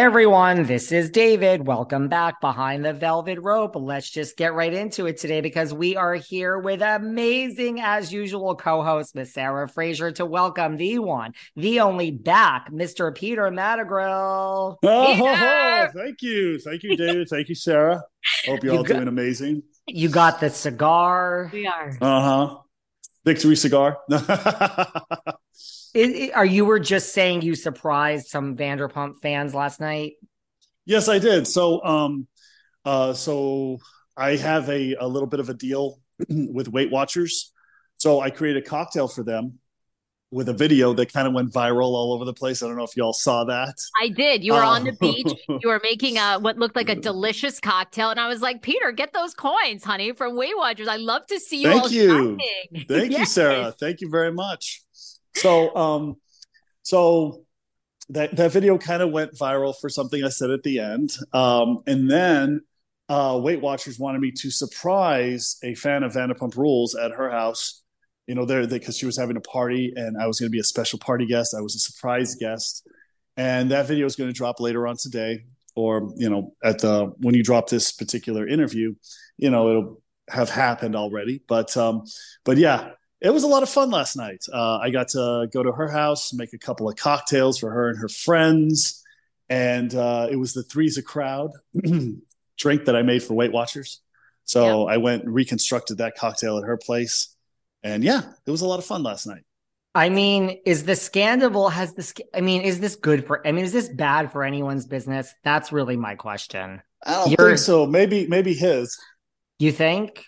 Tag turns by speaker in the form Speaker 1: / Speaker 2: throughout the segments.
Speaker 1: Everyone, this is David. Welcome back behind the velvet rope. Let's just get right into it today because we are here with amazing, as usual, co host Miss Sarah Fraser to welcome the one, the only back, Mr. Peter Madrigal.
Speaker 2: Oh, thank you. Thank you, David. thank you, Sarah. Hope you're
Speaker 1: You
Speaker 2: all
Speaker 1: got-
Speaker 2: doing amazing.
Speaker 1: You got the cigar.
Speaker 3: We are.
Speaker 2: Uh huh. Victory cigar.
Speaker 1: I- I- are you were just saying you surprised some Vanderpump fans last night?
Speaker 2: yes, I did. So, um, uh, so I have a, a little bit of a deal with Weight Watchers. So I created a cocktail for them with a video that kind of went viral all over the place. I don't know if y'all saw that.
Speaker 3: I did. You were on the
Speaker 2: Oh.
Speaker 3: beach. You were making a what looked like a delicious cocktail, and I was like, Peter, get those coins, honey, from Weight Watchers. I love to see you
Speaker 2: Thank
Speaker 3: all
Speaker 2: you.
Speaker 3: shining.
Speaker 2: Thank you, Sarah. Thank you very much. So, um, so that that video kind of went viral for something I said at the end, um, and then uh, Weight Watchers wanted me to surprise a fan of Vanderpump Rules at her house. You know, there because she was having a party, and I was going to be a special party guest. I was a surprise guest, and that video is going to drop later on today, or you know, at the when you drop this particular interview, you know, it'll have happened already. But um, but yeah, it was a lot of fun last night. Uh, I got to go to her house, make a couple of cocktails for her and her friends, and uh, it was the Three's a Crowd drink that I made for Weight Watchers. So I went and reconstructed that cocktail at her place, and yeah, it was a lot of fun last night.
Speaker 1: I mean, is the scandal has this? I mean, is this good for? I mean, is this bad for anyone's business? That's really my question.
Speaker 2: I don't
Speaker 1: You're-
Speaker 2: think so. Maybe maybe his.
Speaker 1: You think?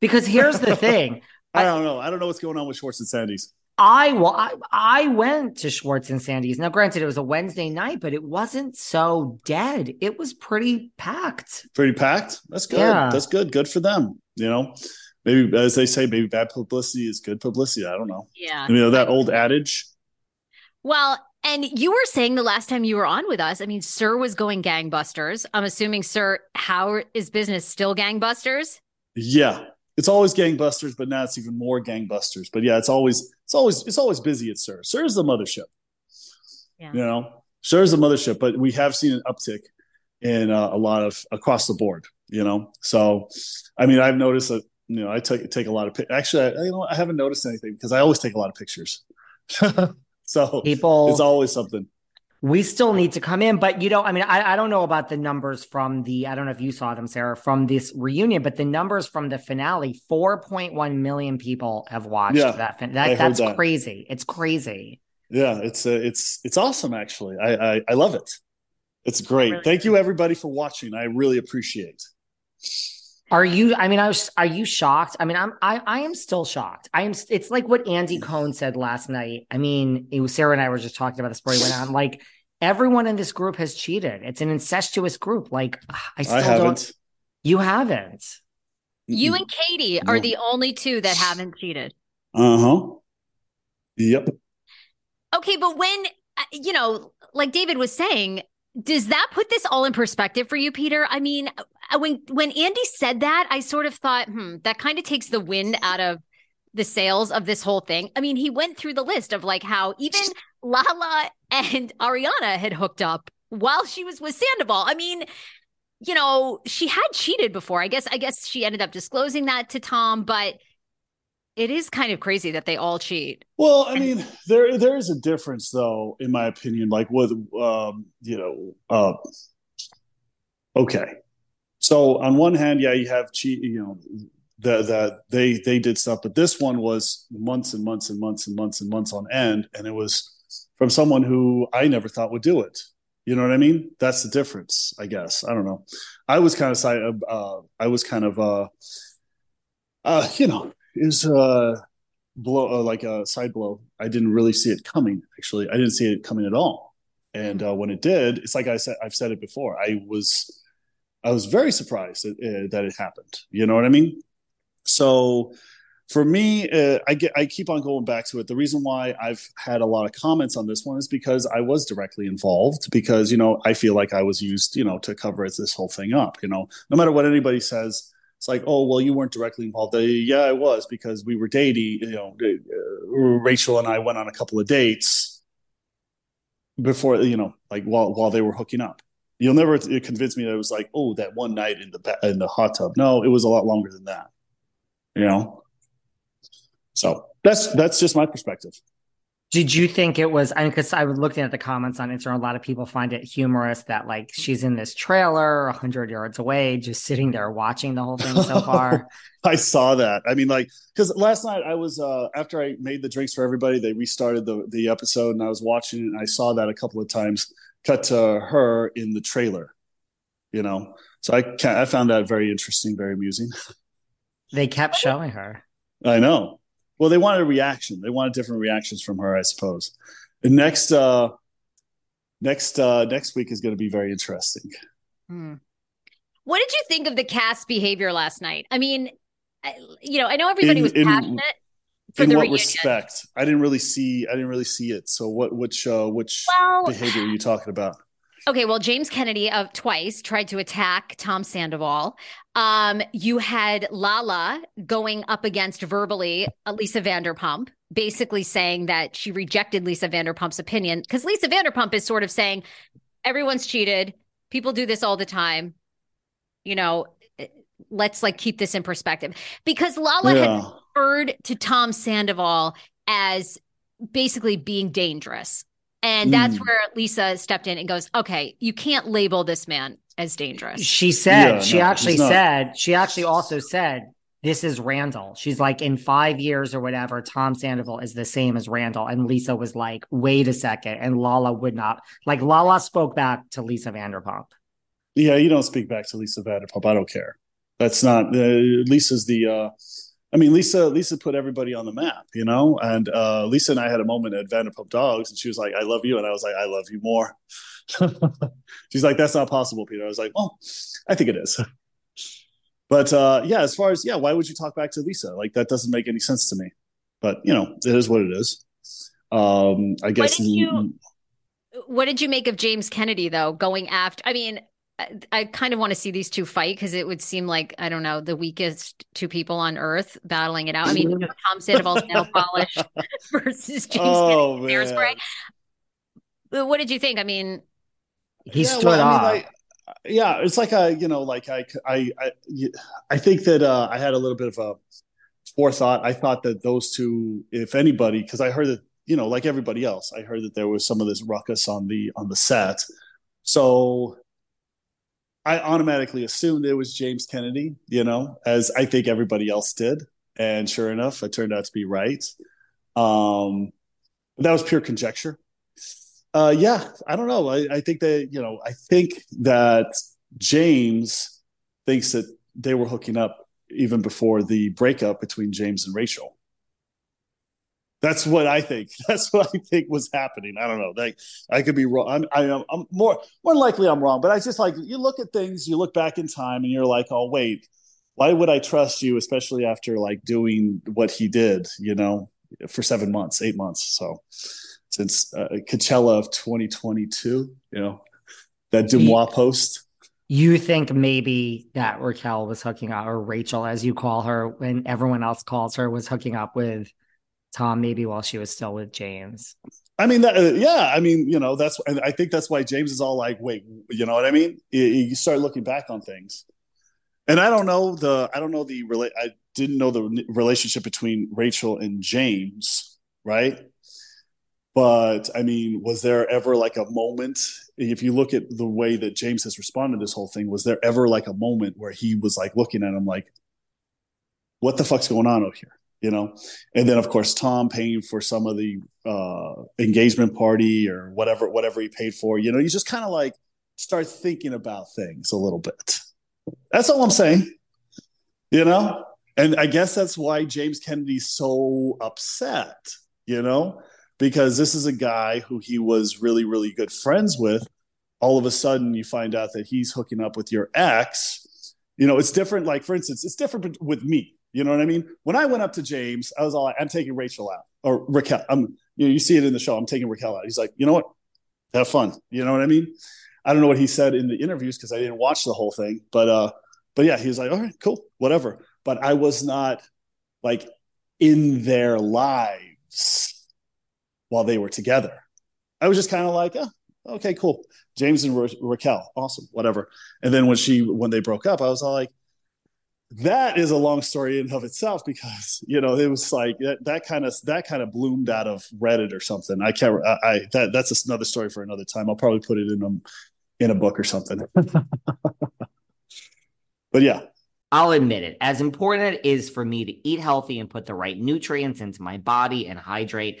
Speaker 1: Because here's the thing.
Speaker 2: I don't know. I don't know what's going on with Schwartz and Sandy's.
Speaker 1: I well, I, I went to Schwartz and Sandy's. Now, granted, it was a Wednesday night, but it wasn't so dead. It was pretty packed.
Speaker 2: Pretty packed. That's good.
Speaker 1: Yeah.
Speaker 2: That's good. Good for them. You know, maybe as they say, maybe bad publicity is good publicity. I don't know.
Speaker 3: Yeah.
Speaker 2: You know that old adage.
Speaker 3: Well, and you were saying the last time you were on with us, I mean, Sur was going gangbusters. I'm assuming, Sur, how is business still gangbusters?
Speaker 2: Yeah, it's always gangbusters, but now it's even more gangbusters. But yeah, it's always it's always it's always busy at Sur. Sur is the mothership.
Speaker 3: Yeah.
Speaker 2: You know, Sur is the mothership, but we have seen an uptick in uh, a lot of across the board. You know, so I mean, I've noticed that. You know, I take take a lot of actually. I, you know, I haven't noticed anything because I always take a lot of pictures. so
Speaker 1: People,
Speaker 2: it's always something.
Speaker 1: We still need to come in, but you know, I mean, I, I don't know about the numbers from the. I don't know if you saw them, Sarah, from this reunion, but the numbers from the finale: four point one million people have watched
Speaker 2: Yeah,
Speaker 1: that. Fin- that that's
Speaker 2: that.
Speaker 1: crazy. It's crazy.
Speaker 2: Yeah, it's uh, it's it's awesome. Actually, I, I I love it. It's great.
Speaker 3: Really
Speaker 2: Thank you everybody for watching. I really appreciate.
Speaker 1: Are you? I mean, I was. Are you shocked? I mean, I'm. I. I am still shocked. I am. It's like what Andy Cohen said last night. I mean, it was Sarah and I were just talking about this before he went on. Like everyone in this group has cheated. It's an incestuous group. Like I still
Speaker 2: I
Speaker 1: don't.
Speaker 2: haven't.
Speaker 1: You haven't.
Speaker 3: You and Katie are
Speaker 2: No.
Speaker 3: the only two that haven't cheated.
Speaker 2: Uh huh. Yep.
Speaker 3: Okay, but when uh, you know, like David was saying, does that put this all in perspective for you, Peter? I mean, uh, when when Andy said that, I sort of thought, hmm, that kind of takes the wind out of the sails of this whole thing. I mean, he went through the list of like how even Lala and Ariana had hooked up while she was with Sandoval. I mean, you know, she had cheated before. I guess I guess she ended up disclosing that to Tom, but it is kind of crazy that they all cheat.
Speaker 2: Well, I mean, there there is a difference, though, in my opinion. Like with, um, you know, uh, okay. So on one hand, yeah, you have cheat. You know, that that they they did stuff, but this one was months and months and months and months and months on end, and it was from someone who I never thought would do it. You know what I mean? That's the difference, I guess. I don't know. I was kind of uh, I was kind of uh, uh, you know, is uh blow uh, like a side blow. I didn't really see it coming. Actually, I didn't see it coming at all. And uh, when it did, it's like I said, I've said it before. I was, I was very surprised that, uh, that it happened. You know what I mean? So for me, uh, I get I keep on going back to it. The reason why I've had a lot of comments on this one is because I was directly involved. Because you know I feel like I was used, you know, to cover this whole thing up. You know, no matter what anybody says, it's like, oh well, you weren't directly involved. Uh, yeah, I was because we were dating. You know, uh, Rachel and I went on a couple of dates before, you know, like while while they were hooking up. You'll never convince me that it was like, oh, that one night in the in the hot tub. No, it was a lot longer than that. You know, so that's that's just my perspective.
Speaker 1: Did you think it was? I mean, because I was looking at the comments on Instagram, a lot of people find it humorous that like she's in this trailer, hundred yards away, just sitting there watching the whole thing so far.
Speaker 2: I saw that. I mean, like, because last night I was uh after I made the drinks for everybody, they restarted the the episode, and I was watching it, and I saw that a couple of times. Cut to her in the trailer, you know. So I I found that very interesting, very amusing.
Speaker 1: They kept showing her.
Speaker 2: I know. Well, they wanted a reaction. They wanted different reactions from her, I suppose. And next, uh, next, uh, next week is going to be very interesting.
Speaker 3: Hmm. What did you think of the cast behavior last night? I mean, you know, I know everybody in, was passionate.
Speaker 2: For in what reunion. respect? I didn't really see. I didn't really see it. So, what? Which? Uh, which well, behavior are you talking about?
Speaker 3: Okay, well, James Kennedy of twice tried to attack Tom Sandoval. Um, you had Lala going up against verbally Lisa Vanderpump, basically saying that she rejected Lisa Vanderpump's opinion because Lisa Vanderpump is sort of saying everyone's cheated, people do this all the time. You know, let's like keep this in perspective because Lala yeah. had referred to Tom Sandoval as basically being dangerous. And that's mm. where Lisa stepped in and goes, okay, you can't label this man as dangerous.
Speaker 1: She said, yeah, she no, actually said, she actually also said, this is Randall. She's like, in five years or whatever, Tom Sandoval is the same as Randall. And Lisa was like, wait a second. And Lala would not, like, Lala spoke back to Lisa Vanderpump.
Speaker 2: Yeah, you don't speak back to Lisa Vanderpump. I don't care. That's not, uh, Lisa's the, uh, I mean, Lisa Lisa put everybody on the map, you know. And uh, Lisa and I had a moment at Vanderpump Dogs, and she was like, "I love you," and I was like, "I love you more." She's like, "That's not possible, Peter." I was like, "Well, I think it is." but uh, yeah, as far as yeah, why would you talk back to Lisa? Like that doesn't make any sense to me. But you know, it is what it is. Um, I guess.
Speaker 3: What did you, what did you make of James Kennedy though? Going after, I mean, I, kind of want to see these two fight because it would seem like I don't know the weakest two people on earth battling it out. I mean, you know, Tom Sandoval's nail polish versus James oh, Kennedy hairspray. What did you think? I mean,
Speaker 1: he yeah, stood well, I mean,
Speaker 2: like, yeah, it's like a you know, like I I I, I think that uh, I had a little bit of a forethought. I thought that those two, if anybody, because I heard that you know, like everybody else, I heard that there was some of this ruckus on the on the set. So I automatically assumed it was James Kennedy, you know, as I think everybody else did. And sure enough, it turned out to be right. Um, that was pure conjecture. Uh, yeah, I don't know. I, I think that, you know, I think that James thinks that they were hooking up even before the breakup between James and Rachel. That's what I think. That's what I think was happening. I don't know. Like I could be wrong. I'm, I, am i am more more likely I'm wrong. But I just like you look at things, you look back in time, and you're like, oh wait, why would I trust you, especially after like doing what he did, you know, for seven months, eight months. So since uh, Coachella of 2022, you know, that DeuxMoi post.
Speaker 1: You think maybe that Raquel was hooking up, or Rachel, as you call her, when everyone else calls her, was hooking up with Tom maybe while she was still with James.
Speaker 2: I mean, that, uh, yeah, I mean, you know, that's, I think that's why James is all like, wait, you know what I mean? You, you start looking back on things. And I don't know the, I don't know the, I didn't know the relationship between Rachel and James, right? But I mean, was there ever like a moment? If you look at the way that James has responded to this whole thing, was there ever like a moment where he was like looking at him like, what the fuck's going on over here? You know? And then of course Tom paying for some of the uh engagement party or whatever, whatever he paid for, you know, you just kind of like start thinking about things a little bit. That's all I'm saying. You know? And I guess that's why James Kennedy's so upset, you know? because this is a guy who he was really, really good friends with. All of a sudden, you find out that he's hooking up with your ex. You know, it's different. Like, for instance, it's different with me. You know what I mean? When I went up to James, I was all like, I'm taking Rachel out or Raquel. I'm, you know, you see it in the show. I'm taking Raquel out. He's like, you know what? Have fun. You know what I mean? I don't know what he said in the interviews because I didn't watch the whole thing, but, uh, but yeah, he was like, all right, cool, whatever. But I was not like in their lives while they were together. I was just kind of like, oh, okay, cool. James and Ra- Raquel, awesome, whatever. And then when she when they broke up, I was all like, that is a long story in of itself because you know it was like that, that kind of that kind of bloomed out of Reddit or something. I can't. I, I that that's another story for another time. I'll probably put it in a in a book or something. but yeah,
Speaker 1: I'll admit it. As important it is for me to eat healthy and put the right nutrients into my body and hydrate,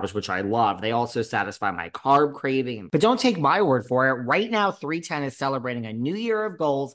Speaker 1: carbs, which I love. They also satisfy my carb craving. But don't take my word for it. Right now, 310 is celebrating a new year of goals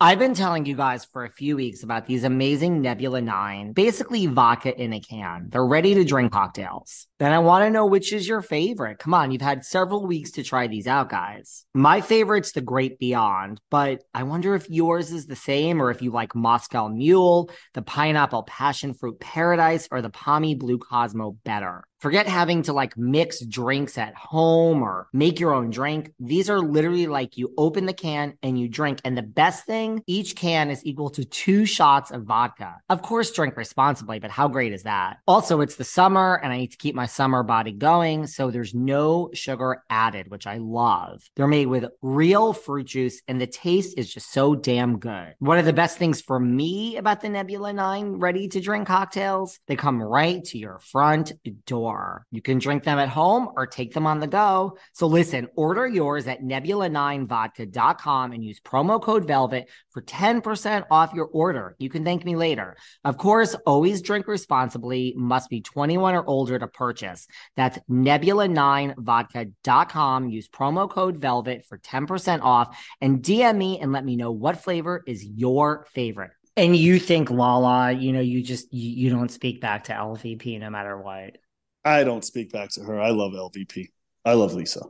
Speaker 1: I've been telling you guys for a few weeks about these amazing Nebula 9, basically vodka in a can. They're ready to drink cocktails. Then I want to know which is your favorite. Come on, you've had several weeks to try these out, guys. My favorite's the Great Beyond, but I wonder if yours is the same or if you like Moscow Mule, the Pineapple Passion Fruit Paradise, or the Pommy Blue Cosmo better. Forget having to like mix drinks at home or make your own drink. These are literally like you open the can and you drink. And the best thing, each can is equal to two shots of vodka. Of course, drink responsibly, but how great is that? Also, it's the summer and I need to keep my summer body going. So there's no sugar added, which I love. They're made with real fruit juice and the taste is just so damn good. One of the best things for me about the Nebula 9 ready to drink cocktails, they come right to your front door. You can drink them at home or take them on the go. So listen, order yours at nebula9vodka.com and use promo code VELVET for 10% off your order. You can thank me later. Of course, always drink responsibly, must be 21 or older to purchase. That's nebula9vodka.com. Use promo code VELVET for 10% off and DM me and let me know what flavor is your favorite. And you think Lala, you know, you just you, you don't speak back to LVP no matter what.
Speaker 2: I don't speak back to her. I love LVP. I love Lisa.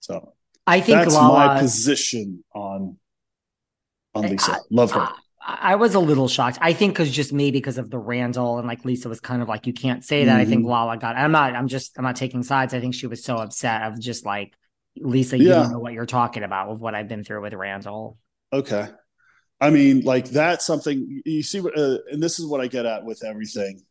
Speaker 2: So
Speaker 1: I think
Speaker 2: that's
Speaker 1: Lala,
Speaker 2: my position on on Lisa.
Speaker 1: I,
Speaker 2: love her.
Speaker 1: I, I, was a little shocked. I think because just maybe because of the Randall and like Lisa was kind of like you can't say that. Mm-hmm. I think mm-hmm. Lala got. I'm not. I'm just. I'm not taking sides. I think she was so upset of just like Lisa. You yeah. don't know what you're talking about with what I've been through with Randall.
Speaker 2: Okay. I mean, like that's something you see, uh, and this is what I get at with everything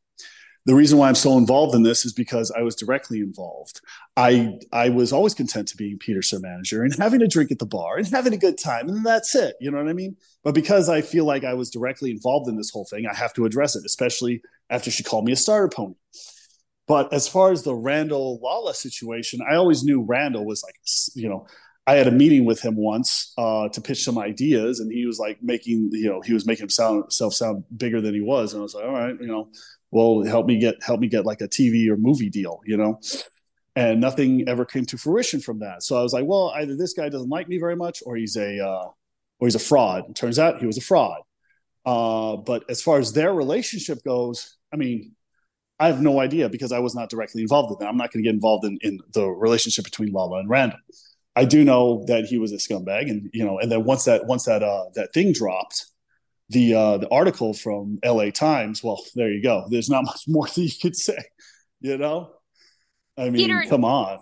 Speaker 2: the reason why I'm so involved in this is because I was directly involved. I I was always content to be Peter Sur manager and having a drink at the bar and having a good time, and that's it. You know what I mean? But because I feel like I was directly involved in this whole thing, I have to address it, especially after she called me a starter pony. But as far as the Randall Lala situation, I always knew Randall was like, you know, I had a meeting with him once uh, to pitch some ideas, and he was like making, you know, he was making himself sound bigger than he was, and I was like, all right, you know, well, help me get help me get like a TV or movie deal, you know. And nothing ever came to fruition from that. So I was like, well, either this guy doesn't like me very much, or he's a uh, or he's a fraud. It turns out he was a fraud. Uh, but as far as their relationship goes, I mean, I have no idea because I was not directly involved in that. I'm not going to get involved in, in the relationship between Lala and Randall. I do know that he was a scumbag, and you know, and then once that once that uh, that thing dropped, the uh, the article from L.A. Times. Well, there you go. There's not much more that you could say. You know, I mean, Peter, come on.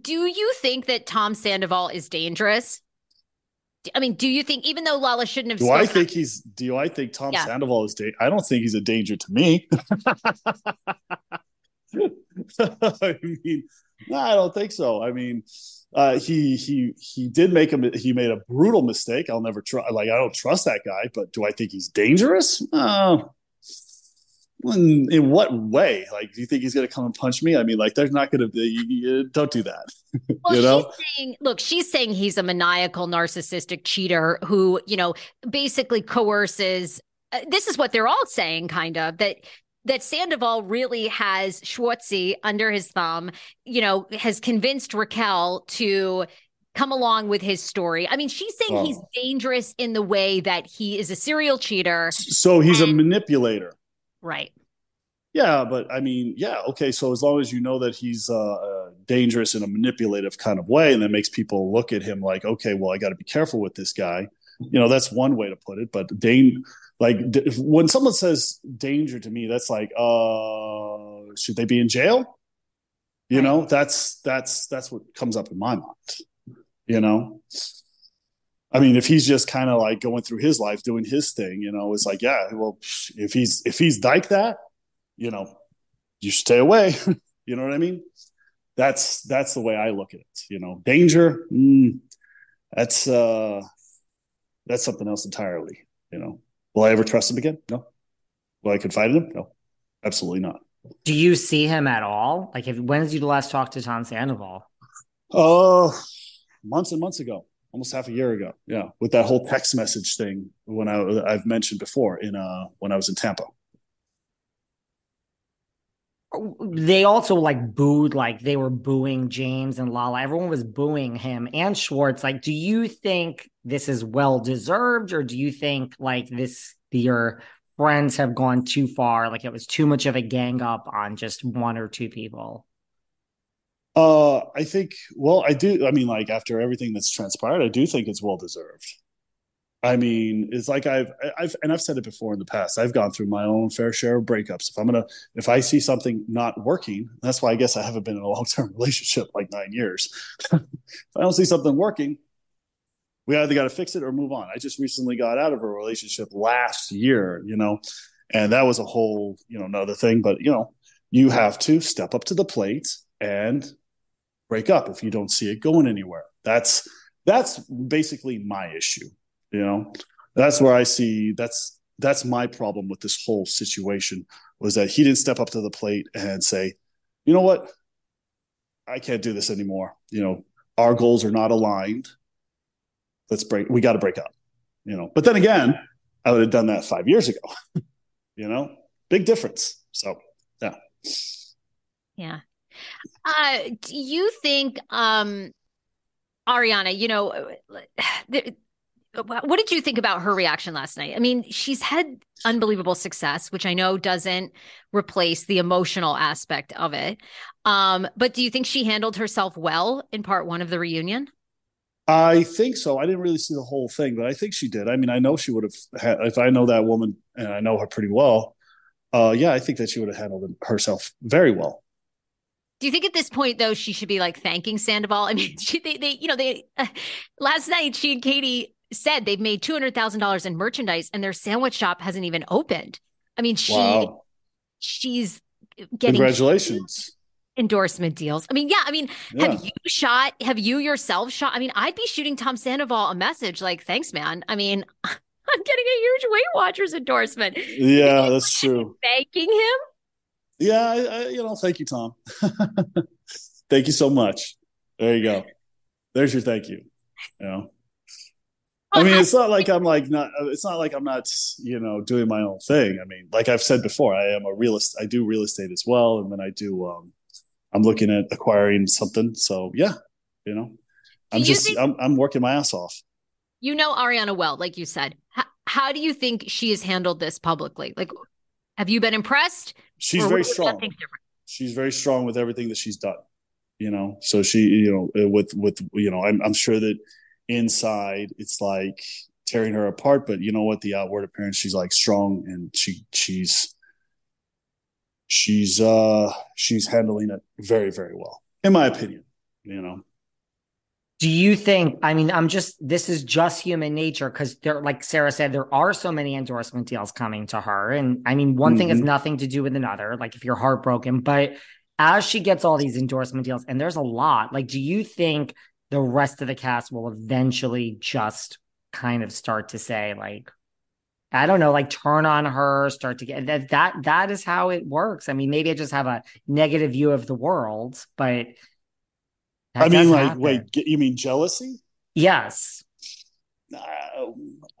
Speaker 3: Do you think that Tom Sandoval is dangerous? I mean, do you think even though Lala shouldn't have?
Speaker 2: Do I think he's? Do I think Tom yeah. Sandoval is? Da- I don't think he's a danger to me. I mean, no, I don't think so. I mean, uh, he he he did make a he made a brutal mistake. I'll never try. Like I don't trust that guy, but do I think he's dangerous? Uh, in, in what way? Like, do you think he's going to come and punch me? I mean, like, there's not going to be. Don't do that.
Speaker 3: Well, you know? she's saying, look, she's saying he's a maniacal, narcissistic cheater who, you know, basically coerces. Uh, this is what they're all saying, kind of that that Sandoval really has Schwartzy under his thumb, you know, has convinced Raquel to come along with his story. I mean, she's saying oh. he's dangerous in the way that he is a serial cheater.
Speaker 2: So he's and, a manipulator.
Speaker 3: Right.
Speaker 2: Yeah, but I mean, yeah, okay. So as long as you know that he's uh, uh, dangerous in a manipulative kind of way, and that makes people look at him like, okay, well, I got to be careful with this guy. You know, that's one way to put it. But Dane, like d- when someone says danger to me that's like uh should they be in jail? You right. know that's that's that's what comes up in my mind you know? I mean if he's just kind of like going through his life doing his thing you know it's like yeah well if he's if he's like that you know you stay away. You know what i mean? That's that's the way i look at it you know? Danger mm, that's uh that's something else entirely you know Will I ever trust him again? No. Will I confide in him? No. Absolutely not.
Speaker 1: Do you see him at all? Like, if, when did you last talk to Tom Sandoval?
Speaker 2: Oh, uh, months and months ago, almost half a year ago. Yeah, with that whole text message thing when I I've mentioned before in uh when I was in Tampa.
Speaker 1: They also like booed, like they were booing James and Lala. Everyone was booing him and Schwartz. Like, do you think this is well deserved, or do you think like this your friends have gone too far? Like it was too much of a gang up on just one or two people?
Speaker 2: Uh, I think. Well, I do. I mean, like after everything that's transpired, I do think it's well deserved. I mean, it's like I've, I've, and I've said it before in the past. I've gone through my own fair share of breakups. If I'm gonna, if I see something not working, that's why I guess I haven't been in a long term relationship like nine years. if I don't see something working, we either got to fix it or move on. I just recently got out of a relationship last year, you know, and that was a whole, you know, another thing. But, you know, you have to step up to the plate and break up if you don't see it going anywhere. That's, that's basically my issue, you know, that's where I see that's, that's my problem with this whole situation was that he didn't step up to the plate and say, you know what, I can't do this anymore. You know, our goals are not aligned. Let's break we got to break up you know? But then again i would have done that five years ago you know? Big difference. So yeah.
Speaker 3: Yeah. Uh do you think um ariana you know what did you think about her reaction last night? I mean, she's had unbelievable success, which I know doesn't replace the emotional aspect of it. Um, but do you think she handled herself well in part one of the reunion?
Speaker 2: I think so. I didn't really see the whole thing, but I think she did. I mean, I know she would have had, if I know that woman and I know her pretty well. Uh, yeah, I think that she would have handled herself very well.
Speaker 3: Do you think at this point though she should be like thanking Sandoval? I mean, she, they, they, you know, they uh, last night she and Katie said they've made two hundred thousand dollars in merchandise and their sandwich shop hasn't even opened. I mean, she, wow. she's getting
Speaker 2: congratulations
Speaker 3: endorsement deals. I mean, yeah, I mean, yeah. have you shot, have you yourself shot? I mean, I'd be shooting Tom Sandoval a message like, thanks, man. I mean, I'm getting a huge Weight Watchers endorsement.
Speaker 2: Yeah, that's true.
Speaker 3: Thanking him.
Speaker 2: Yeah, I, I, you know, thank you, Tom. thank you so much. There you go. There's your thank you. You know. I mean, it's not like I'm like not. It's not like I'm not, you know, doing my own thing. I mean, like I've said before, I am a realist. I do real estate as well, and then I do. um I'm looking at acquiring something. So yeah, you know, I'm just think, I'm I'm working my ass off.
Speaker 3: You know Ariana well, like you said. How, how do you think she has handled this publicly? Like, have you been impressed?
Speaker 2: She's very strong. She's very strong with everything that she's done. You know, so she, you know, with with you know, I'm I'm sure that inside it's like tearing her apart but you know what the outward appearance she's like strong and she she's she's uh she's handling it very very well in my opinion you know
Speaker 1: do you think i mean i'm just this is just human nature because there like sarah said there are so many endorsement deals coming to her and i mean one mm-hmm. thing has mm-hmm. nothing to do with another like if you're heartbroken but as she gets all these endorsement deals and there's a lot like do you think the rest of the cast will eventually just kind of start to say like I don't know, like turn on her, start to get that that that is how it works. I mean, maybe I just have a negative view of the world, but
Speaker 2: I mean, like, happen. wait, you mean jealousy?
Speaker 1: Yes.
Speaker 2: Uh,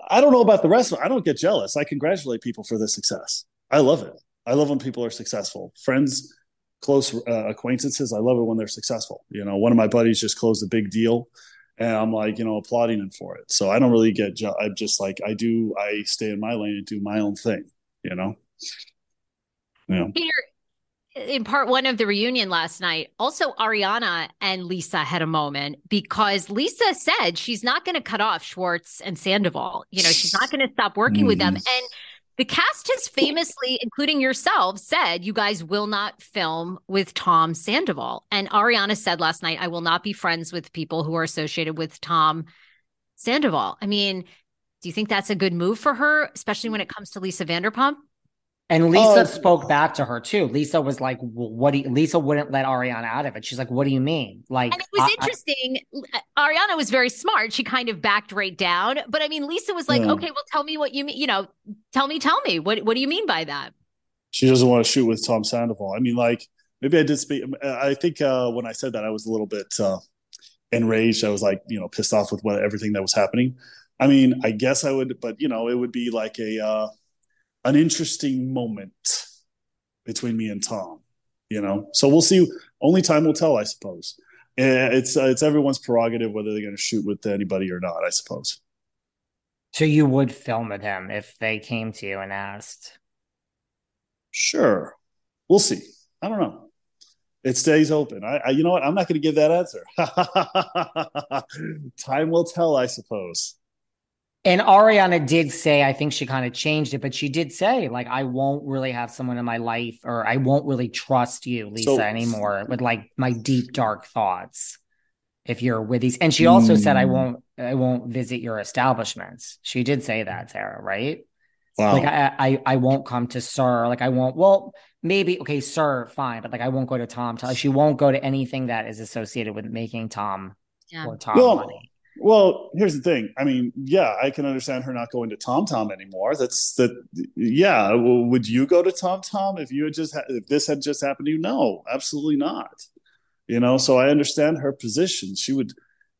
Speaker 2: I don't know about the rest. of I don't get jealous. I congratulate people for their success. I love it. I love when people are successful. Friends close uh, acquaintances. I love it when they're successful. You know, one of my buddies just closed a big deal, and I'm like, you know, applauding him for it. So I don't really get. I'm just like I do. I stay in my lane and do my own thing. You know.
Speaker 3: Yeah. Peter, in part one of the reunion last night, also Ariana and Lisa had a moment because Lisa said she's not going to cut off Schwartz and Sandoval. You know, she's not going to stop working mm. with them. Mm-hmm. And the cast has famously, including yourself, said you guys will not film with Tom Sandoval. And Ariana said last night, I will not be friends with people who are associated with Tom Sandoval. I mean, do you think that's a good move for her, especially when it comes to Lisa Vanderpump?
Speaker 1: And Lisa oh. spoke back to her too. Lisa was like, "What do you, Lisa wouldn't let Ariana out of it?" She's like, "What do you mean?" Like,
Speaker 3: and it was I, interesting. I, Ariana was very smart. She kind of backed right down. But I mean, Lisa was like, yeah. "Okay, well, tell me what you mean. You know, tell me, tell me what what do you mean by that?"
Speaker 2: She doesn't want to shoot with Tom Sandoval. I mean, like maybe I did speak. I think uh, when I said that, I was a little bit uh, enraged. I was like, you know, pissed off with what everything that was happening. I mean, I guess I would, but you know, it would be like a. Uh, an interesting moment between me and Tom. You know, so we'll see. Only time will tell, I suppose. It's uh, it's everyone's prerogative whether they're going to shoot with anybody or not. I suppose.
Speaker 1: So you would film with him if they came to you and asked.
Speaker 2: Sure, we'll see. I don't know. It stays open. I, I you know what? I'm not going to give that answer. Time will tell, I suppose.
Speaker 1: And Ariana did say, I think she kind of changed it, but she did say, like, I won't really have someone in my life, or I won't really trust you, Lisa, so, anymore with like my deep dark thoughts. If you're with these, and she also mm. said, I hmm. won't, I won't visit your establishments. She did say that, Sarah, right? Wow. Like I, I, I won't come to Sur. Like I won't. Well, maybe okay, Sur, fine, but like I won't go to Tom. She won't go to anything that is associated with making Tom yeah. or Tom well, money.
Speaker 2: Well, here's the thing. I mean, yeah, I can understand her not going to Tom Tom anymore. That's that. Yeah, well, would you go to Tom Tom if you had just ha- if this had just happened to you? No, absolutely not. You know, so I understand her position. She would,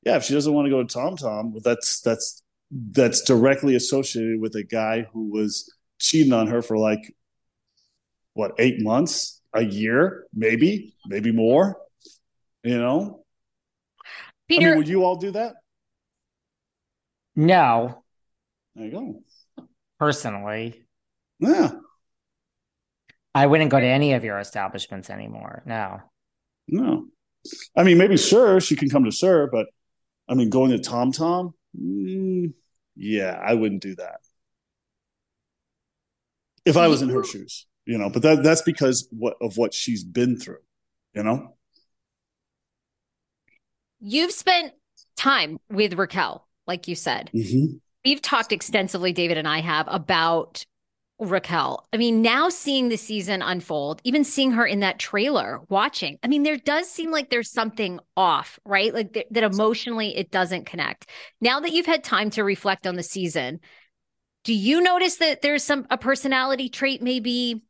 Speaker 2: yeah, if she doesn't want to go to Tom Tom, that's that's that's directly associated with a guy who was cheating on her for like what eight months, a year, maybe, maybe more. You know, Peter, I mean, would you all do that?
Speaker 1: No.
Speaker 2: There you
Speaker 1: go. Personally.
Speaker 2: Yeah.
Speaker 1: I wouldn't go to any of your establishments anymore. No.
Speaker 2: No. I mean, maybe Sur, she can come to Sur, but I mean, going to Tom Tom, mm, yeah, I wouldn't do that. If I was in her shoes, you know, but that that's because what of what she's been through, you know.
Speaker 3: You've spent time with Raquel like you said. Mm-hmm. We've talked extensively, David and I have, about Raquel. I mean, now seeing the season unfold, even seeing her in that trailer, watching, I mean, there does seem like there's something off, right? Like th- that emotionally it doesn't connect. Now that you've had time to reflect on the season, do you notice that there's some a personality trait maybe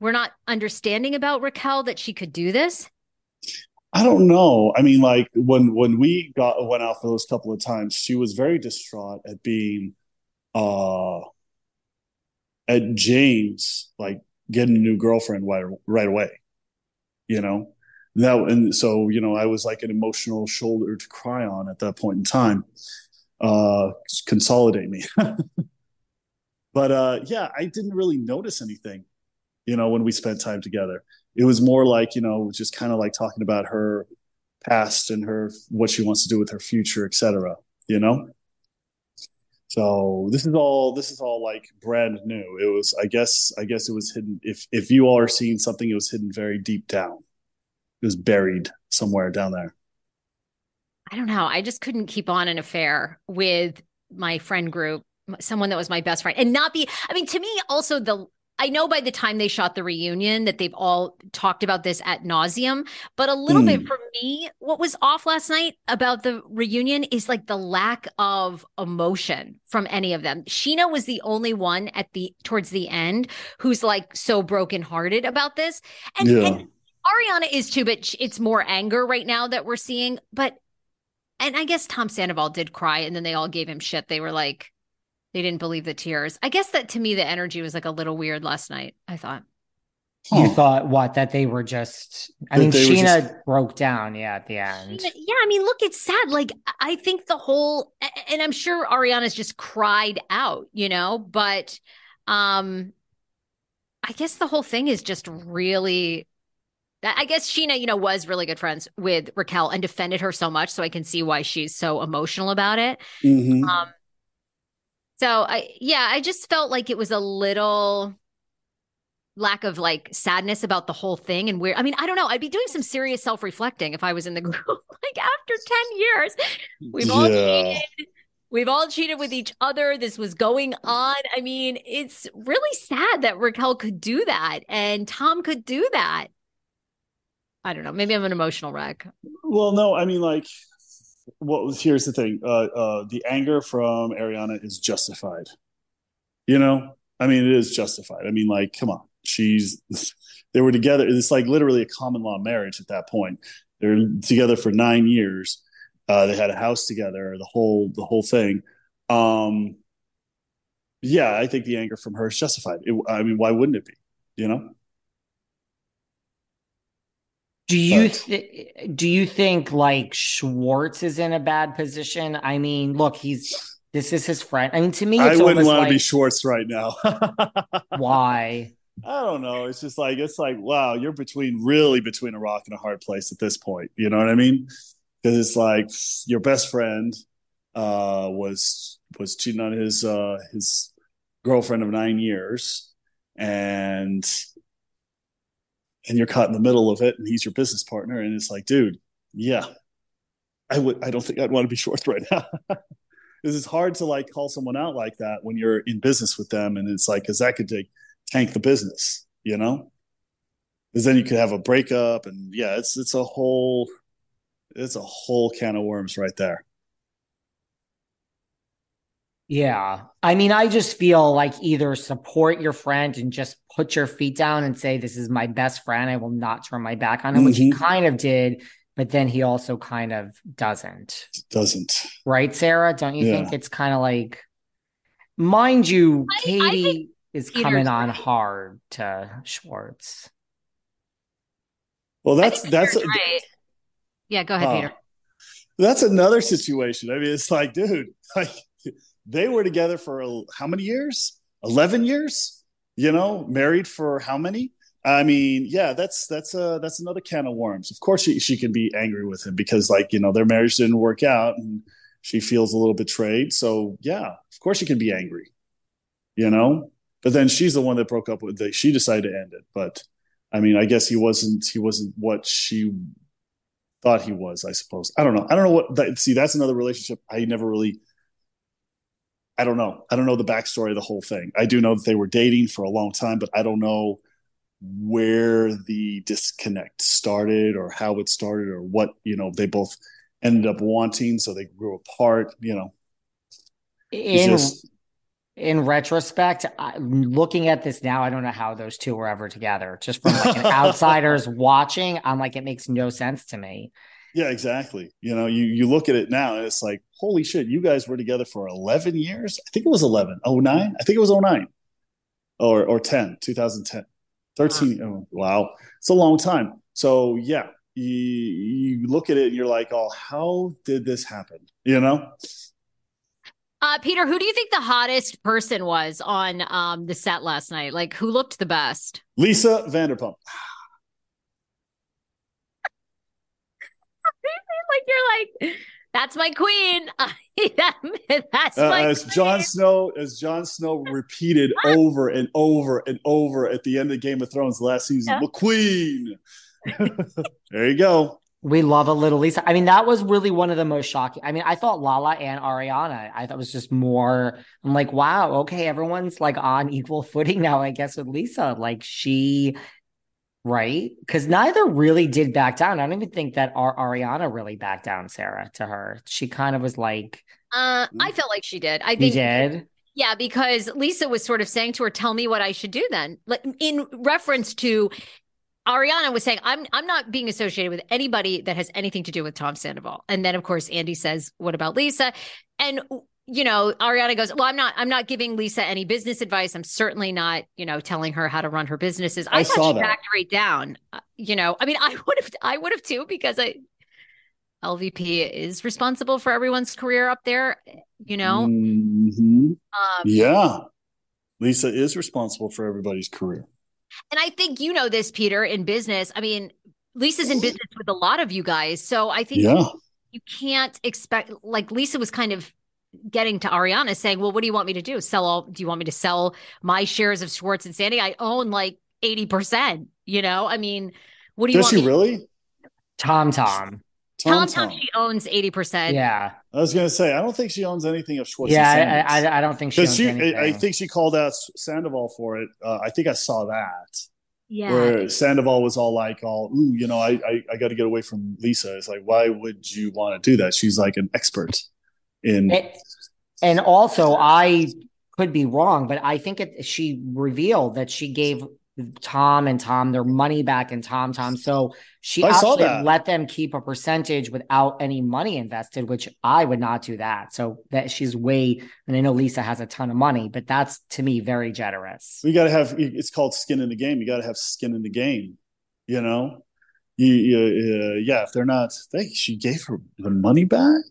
Speaker 3: we're not understanding about Raquel that she could do this?
Speaker 2: I don't know. I mean, like when when we got went out for those couple of times, she was very distraught at being uh at James like getting a new girlfriend right, right away. You know? That and so, you know, I was like an emotional shoulder to cry on at that point in time. Uh consolidate me. but uh yeah, I didn't really notice anything, you know, when we spent time together it was more like you know just kind of like talking about her past and her what she wants to do with her future etc you know? So this is all this is all like brand new. It was i guess i guess it was hidden if if you all are seeing something it was hidden very deep down. It was buried somewhere down there.
Speaker 3: I don't know. I just couldn't keep on an affair with my friend group someone that was my best friend and not be i mean to me also the I know by the time they shot the reunion that they've all talked about this at nauseum, but a little mm. bit for me, what was off last night about the reunion is like the lack of emotion from any of them. Scheana was the only one at the towards the end who's like so brokenhearted about this, and, yeah. and Ariana is too, but it's more anger right now that we're seeing. But and I guess Tom Sandoval did cry, and then they all gave him shit. They were like they didn't believe the tears. I guess that to me, the energy was like a little weird last night. I thought.
Speaker 1: You thought what? That they were just. I mean, Scheana just... broke down. Yeah, at the end.
Speaker 3: Yeah, I mean, look, it's sad. Like, I think the whole, and I'm sure Ariana's just cried out, you know. But, um, I guess the whole thing is just really. I guess Scheana, you know, was really good friends with Raquel and defended her so much, so I can see why she's so emotional about it. Mm-hmm. Um, so I yeah, I just felt like it was a little lack of like sadness about the whole thing and where I mean, I don't know. I'd be doing some serious self-reflecting if I was in the group. like after 10 years, we've all cheated. We've all cheated with each other. This was going on. I mean, it's really sad that Raquel could do that and Tom could do that. I don't know. Maybe I'm an emotional wreck.
Speaker 2: Well, no, I mean, like, was here's the thing. Uh, uh, the anger from ariana is justified. You know? I mean it is justified. I mean like come on. She's they were together. It's like literally a common law marriage at that point. They're together for nine years. Uh, they had a house together the whole the whole thing. Um yeah i think the anger from her is justified. It, i mean why wouldn't it be? You know
Speaker 1: do you th- do you think like Schwartz is in a bad position? I mean, look, he's this is his friend. I mean, to me,
Speaker 2: I wouldn't want like, to be Schwartz right now.
Speaker 1: why?
Speaker 2: I don't know. It's just like it's like wow, you're between really between a rock and a hard place at this point. You know what I mean? Because it's like your best friend uh, was was cheating on his uh, his girlfriend of nine years, and and you're caught in the middle of it and he's your business partner and it's like dude yeah i would i don't think i'd want to be short right now. Because it's hard to like call someone out like that when you're in business with them and it's like because that could take, tank the business you know? Because then you could have a breakup and yeah it's it's a whole it's a whole can of worms right there
Speaker 1: yeah. I mean, I just feel like either support your friend and just put your feet down and say, This is my best friend. I will not turn my back on him, mm-hmm. which he mm-hmm. kind of did, but then he also kind of doesn't.
Speaker 2: Doesn't.
Speaker 1: Right, Sarah? Don't you yeah. think it's kind of like, mind you, I, Katie I is Peter's coming on right. hard to Schwartz.
Speaker 2: Well, that's that's
Speaker 3: right. Yeah, go ahead, uh, Peter.
Speaker 2: That's another situation. I mean, it's like, dude, like they were together for how many years? 11 years, you know, married for how many? I mean, yeah, that's that's uh that's another can of worms. Of course, she she can be angry with him because, like, you know, their marriage didn't work out, and she feels a little betrayed. So, yeah, of course, she can be angry, you know. But then she's the one that broke up with. The, she decided to end it. But I mean, I guess he wasn't. He wasn't what she thought he was. I suppose. I don't know. I don't know what. That, see, that's another relationship I never really I don't know. I don't know the backstory of the whole thing. I do know that they were dating for a long time, but I don't know where the disconnect started or how it started or what, you know, they both ended up wanting. So they grew apart, you know.
Speaker 1: In, just... in retrospect, I, looking at this now, I don't know how those two were ever together. Just from like an outsider's watching, I'm like, it makes no sense to me.
Speaker 2: Yeah, exactly. You know, you you look at it now and it's like, holy shit, you guys were together for 11 years. I think it was 11. 09? I think it was 09 or or 10, 2010. 13. Wow. Oh, wow. It's a long time. So, yeah, you, you look at it and you're like, oh, how did this happen? You know?
Speaker 3: Uh, Peter, who do you think the hottest person was on um, the set last night? Like, who looked the best?
Speaker 2: Lisa Vanderpump.
Speaker 3: like you're like, that's my queen. that's
Speaker 2: uh,
Speaker 3: my
Speaker 2: as
Speaker 3: queen.
Speaker 2: Jon Snow, as Jon Snow repeated over and over and over at the end of Game of Thrones last season, yeah. McQueen. there you go.
Speaker 1: We love a little Lisa. I mean, that was really one of the most shocking. I mean, I thought Lala and Ariana, I thought was just more. I'm like, wow, okay, everyone's like on equal footing now, I guess, with Lisa. Like she, right? Because neither really did back down. I don't even think that our Ariana really backed down, Sarah, to her. She kind of was like,
Speaker 3: uh, I felt like she did. I think
Speaker 1: you did.
Speaker 3: Yeah, because Lisa was sort of saying to her, "Tell me what I should do." Then, Like in reference to Ariana was saying, I'm I'm not being associated with anybody that has anything to do with Tom Sandoval. And then of course Andy says, What about Lisa? And you know, Ariana goes, Well, I'm not I'm not giving Lisa any business advice. I'm certainly not, you know, telling her how to run her businesses. I, I she that. right down. Uh, you know, I mean, I would have I would have too, because I LVP is responsible for everyone's career up there, you know.
Speaker 2: Mm-hmm. Um, yeah. Lisa is responsible for everybody's career.
Speaker 3: And I think you know this, Peter, in business. I mean, Lisa's in business with a lot of you guys. So I think yeah. you can't expect, like, Lisa was kind of getting to Ariana saying, Well, what do you want me to do? Sell all, do you want me to sell my shares of Schwartz and Sandy? I own like 80%, you know? I mean, what do you
Speaker 2: Does
Speaker 3: want?
Speaker 2: she really?
Speaker 1: Tom Tom.
Speaker 3: Tom Tom, she owns 80%.
Speaker 1: Yeah.
Speaker 2: I was going to say, I don't think she owns anything of Schwartz.
Speaker 1: Yeah, I, I, I, don't think she owns she, anything.
Speaker 2: I, think she called out Sandoval for it. Uh, I think I saw that.
Speaker 3: Yeah.
Speaker 2: Where Sandoval was all like, all, ooh, you know, I, I, I got to get away from Lisa. It's like, why would you want to do that? She's like an expert in.
Speaker 1: It, and also, I could be wrong, but I think it, she revealed that she gave Tom and Tom their money back in Tom Tom. So she I actually let them keep a percentage without any money invested, which I would not do that. So that she's way, and I know Lisa has a ton of money, but that's to me very generous.
Speaker 2: We got to have it's called skin in the game. You got to have skin in the game, you know. You, you uh, yeah, if they're not, they, she gave her the money back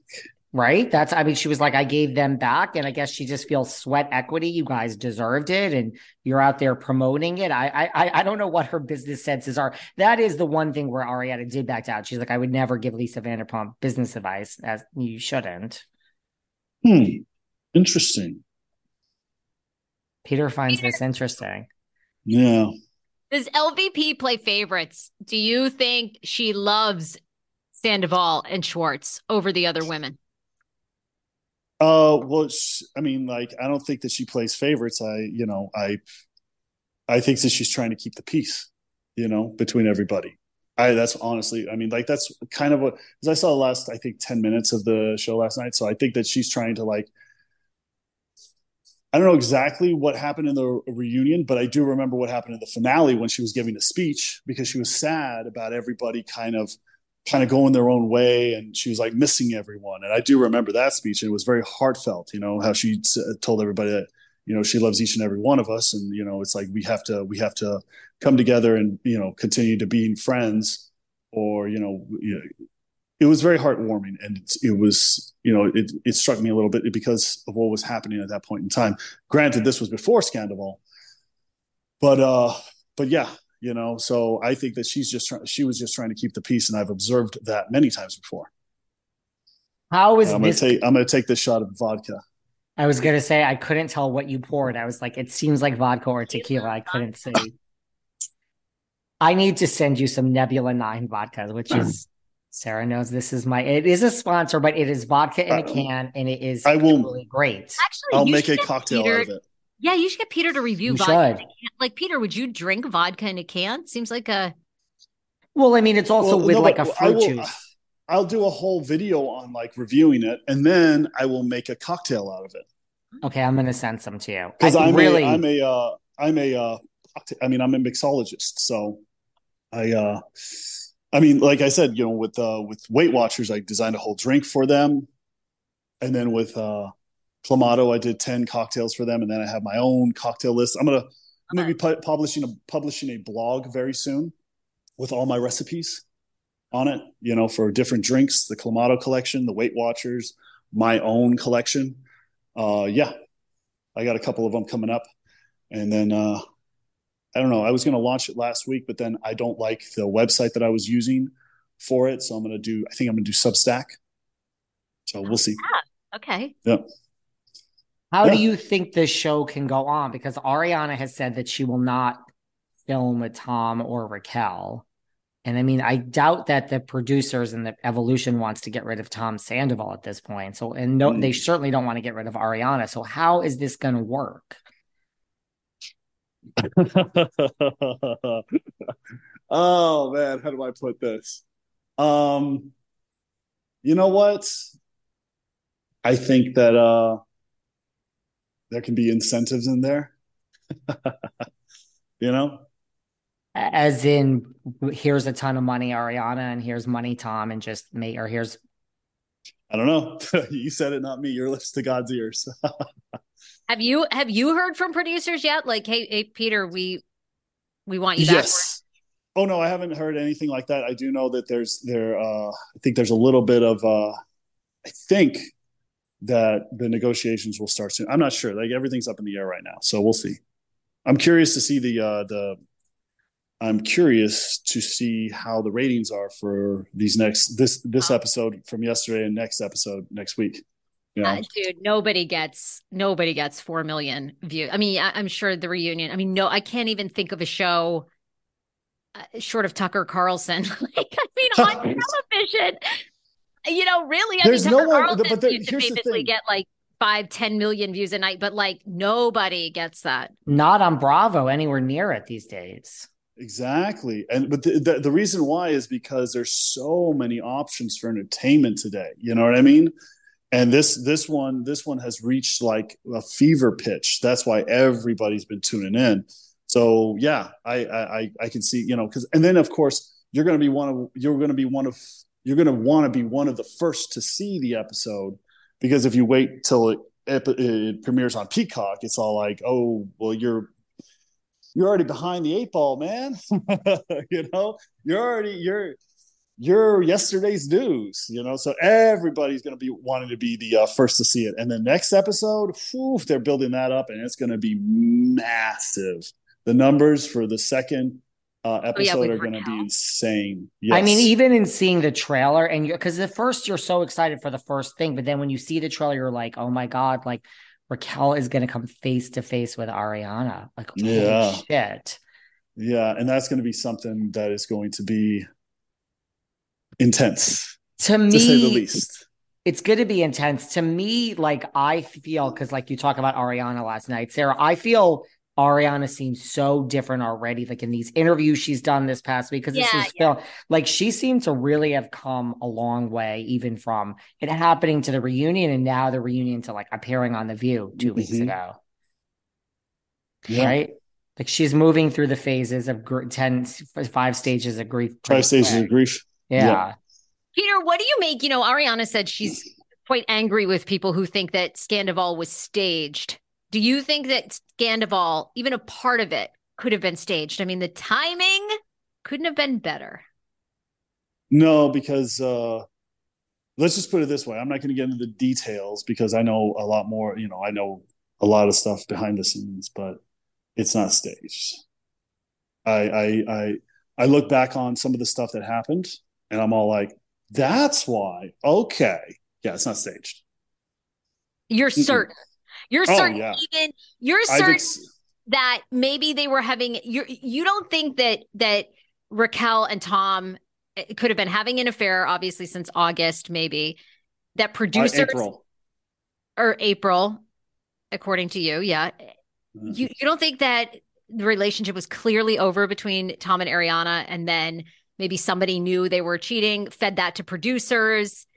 Speaker 1: right? That's, I mean, she was like, I gave them back. And I guess she just feels sweat equity. You guys deserved it. And you're out there promoting it. I, I, I don't know what her business senses are. That is the one thing where Ariana did back out. She's like, I would never give Lisa Vanderpump business advice as you shouldn't.
Speaker 2: Hmm. Interesting.
Speaker 1: Peter finds Peter. this interesting.
Speaker 2: Yeah.
Speaker 3: Does LVP play favorites? Do you think she loves Sandoval and Schwartz over the other women?
Speaker 2: Uh, well, I mean, like, I don't think that she plays favorites. I, you know, I, I think that she's trying to keep the peace, you know, between everybody. I, that's honestly, I mean, like, that's kind of what, because I saw the last, I think, 10 minutes of the show last night. So I think that she's trying to, like, I don't know exactly what happened in the reunion, but I do remember what happened in the finale when she was giving the speech because she was sad about everybody kind of kind of going their own way and she was like missing everyone. And i do remember that speech and it was very heartfelt you know how she told everybody that you know she loves each and every one of us and you know it's like we have to we have to come together and you know continue to being friends or you know, it was very heartwarming and it, was you know it, it struck me a little bit because of what was happening at that point in time. Granted this was before scandal but uh but yeah you know so i think that she's just trying she was just trying to keep the peace and i've observed that many times before
Speaker 1: how is
Speaker 2: i'm this- gonna take i'm gonna take this shot of vodka
Speaker 1: i was gonna say i couldn't tell what you poured i was like it seems like vodka or tequila i couldn't say. i need to send you some nebula 9 vodka which is Sarah knows this is my. It is a sponsor, but it is vodka in a uh, can, and it is
Speaker 2: I will
Speaker 1: really great.
Speaker 3: Actually,
Speaker 2: I'll make a cocktail Peter, out of it.
Speaker 3: Yeah, you should get Peter to review you vodka. Like Peter, would you drink vodka in a can? Seems like a.
Speaker 1: Well, I mean, it's also well, with no, like a fruit will, juice.
Speaker 2: I'll do a whole video on like reviewing it, and then I will make a cocktail out of it.
Speaker 1: Okay, I'm gonna send some to you
Speaker 2: because
Speaker 1: I
Speaker 2: I'm
Speaker 1: really.
Speaker 2: a, I'm a uh, I'm a uh, I mean I'm a mixologist, so I uh, I mean like I said, you know, with uh, with Weight Watchers, I designed a whole drink for them, and then with uh, Clamato, I did ten cocktails for them, and then I have my own cocktail list. I'm gonna I'm gonna be pu- publishing a publishing a blog very soon with all my recipes on it. You know, for different drinks, the Clamato collection, the Weight Watchers, my own collection. Uh, yeah, I got a couple of them coming up, and then uh, I don't know. I was going to launch it last week, but then I don't like the website that I was using for it, so I'm going to do. I think I'm going to do Substack. So we'll see.
Speaker 3: Okay.
Speaker 2: Yeah.
Speaker 1: How do you think this show can go on? Because Ariana has said that she will not film with Tom or Raquel. And I mean, I doubt that the producers and the Evolution wants to get rid of Tom Sandoval at this point. So, and no, they
Speaker 2: Mm.
Speaker 1: certainly don't want to get rid of Ariana. So, how is this going to work?
Speaker 2: oh man, how do I put this? Um, you know what? I think that uh, there can be incentives in there. you know,
Speaker 1: As in, here's a ton of money, Ariana, and here's money, Tom, and just me, or here's
Speaker 2: I don't know. you said it, not me. Your lips to God's ears.
Speaker 3: Have you have you heard from producers yet? Like, hey, hey Peter, we we want you back.
Speaker 2: yes. Oh no, I haven't heard anything like that. I do know that there's there. Uh, I think there's a little bit of. Uh, I think that the negotiations will start soon. I'm not sure. Like everything's up in the air right now, so we'll see. I'm curious to see the uh, the. I'm curious to see how the ratings are for these next this this episode from yesterday and next episode next week. You know?
Speaker 3: Uh, dude, nobody gets nobody gets four million views. I mean, I, I'm sure the reunion. I mean, no, I can't even think of a show uh, short of Tucker Carlson. like, I mean, on television, you know, really. I
Speaker 2: There's
Speaker 3: mean,
Speaker 2: no
Speaker 3: Tucker
Speaker 2: one- but there-
Speaker 3: used to famously get like five, 10 million views a night, but like nobody gets that.
Speaker 1: not on Bravo anywhere near it these days.
Speaker 2: Exactly. And but the, the the reason why is because there's so many options for entertainment today. You know what I mean? And this this one this one has reached like a fever pitch. That's why everybody's been tuning in. So yeah, I I I- I can see, you know, cuz and then of course you're going to be one of you're going to be one of you're going to want to be one of the first to see the episode because if you wait till it, it, it premieres on Peacock, it's all like, "Oh, well you're you're already behind the eight ball, man. you know, you're already you're you're yesterday's news. You know, so everybody's going to be wanting to be the uh, first to see it. And the next episode, whew, they're building that up, and it's going to be massive. The numbers for the second uh, episode
Speaker 3: with
Speaker 2: are going to be
Speaker 3: Raquel.
Speaker 2: insane.
Speaker 1: I mean, even in seeing the trailer, and because the first you're so excited for the first thing, but then when you see the trailer, you're like, oh my god, like Raquel is going to come face to face with Ariana. Like, holy
Speaker 2: Yeah.
Speaker 1: shit.
Speaker 2: yeah, and that's going to be something that is going to be intense,
Speaker 1: To
Speaker 2: to say the least.
Speaker 1: it's going to be intense. To me, like I feel because, like you talk about Ariana last night, Sarah, I feel Ariana seems so different already. Like in these interviews she's done this past week, because this
Speaker 3: Yeah,
Speaker 1: is Phil. Like she seems to really have come a long way, even from it happening to the reunion, and now the reunion to like appearing on the View 2 weeks
Speaker 2: Mhm.
Speaker 1: ago.
Speaker 2: Yeah.
Speaker 1: Right. Like she's moving through the phases of gr- 10, five stages of grief.
Speaker 2: Five stages
Speaker 1: quick.
Speaker 2: of grief.
Speaker 1: Yeah.
Speaker 2: Yeah.
Speaker 3: Peter, what do you make? You know, Ariana said she's quite angry with people who think that Scandoval was staged. Do you think that Scandoval, even a part of it, could have been staged? I mean, the timing couldn't have been better.
Speaker 2: No, because uh, let's just put it this way. I'm not going to get into the details because I know a lot more. You know, I know a lot of stuff behind the scenes, but it's not staged. I I I I look back on some of the stuff that happened, and I'm all like, "That's why." Okay, yeah, it's not staged.
Speaker 3: You're
Speaker 2: Mm-mm.
Speaker 3: Certain. You're
Speaker 2: Oh,
Speaker 3: certain.
Speaker 2: yeah.
Speaker 3: Even you're certain that maybe they were having. You you don't think that that Raquel and Tom eh, could have been having an affair, obviously since August, maybe that
Speaker 2: uh, April.
Speaker 3: or April, according to you, yeah.
Speaker 2: Mhm.
Speaker 3: You you don't think that the relationship was clearly over between Tom and Ariana, and then maybe somebody knew they were cheating, fed that to producers,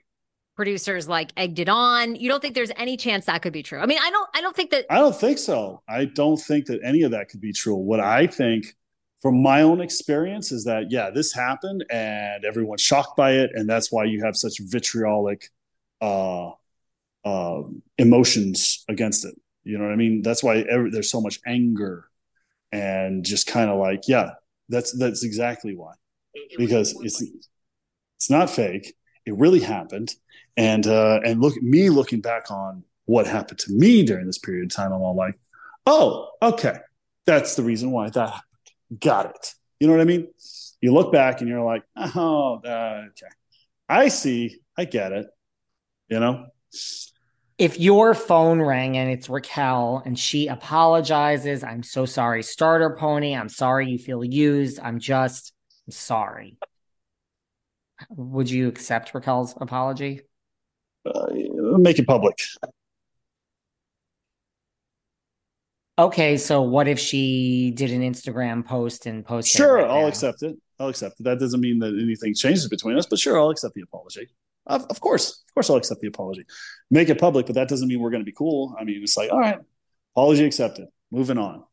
Speaker 3: producers like egged it on. You don't think there's any chance that could be true? I mean, I don't I don't think that
Speaker 2: I don't think so. I don't think that any of that could be true. What I think from my own experience is that yeah, this happened and everyone's shocked by it and that's why you have such vitriolic uh uh emotions against it. You know what I mean? That's why every, there's so much anger and just kind of like yeah, that's that's exactly why. Because it's it's not fake. It really happened and uh, and look at me looking back on what happened to me during this period of time, I'm all like, oh, okay, that's the reason why that happened. Got it. You know what I mean? You look back and you're like, oh, uh, okay, I see, I get it. You know.
Speaker 1: If your phone rang and it's Raquel and she apologizes, I'm so sorry, starter pony. I'm sorry you feel used. I'm just I'm sorry. Would you accept Raquel's apology?
Speaker 2: Uh, make it public.
Speaker 1: Okay, so what if she did an Instagram post and posted?
Speaker 2: Sure,
Speaker 1: right
Speaker 2: I'll
Speaker 1: now?
Speaker 2: accept it. I'll accept it. That doesn't mean that anything changes between us, but sure, I'll accept the apology. Of, of course, of course, I'll accept the apology. Make it public, but that doesn't mean we're going to be cool. I mean, it's like, all right, apology accepted. Moving on.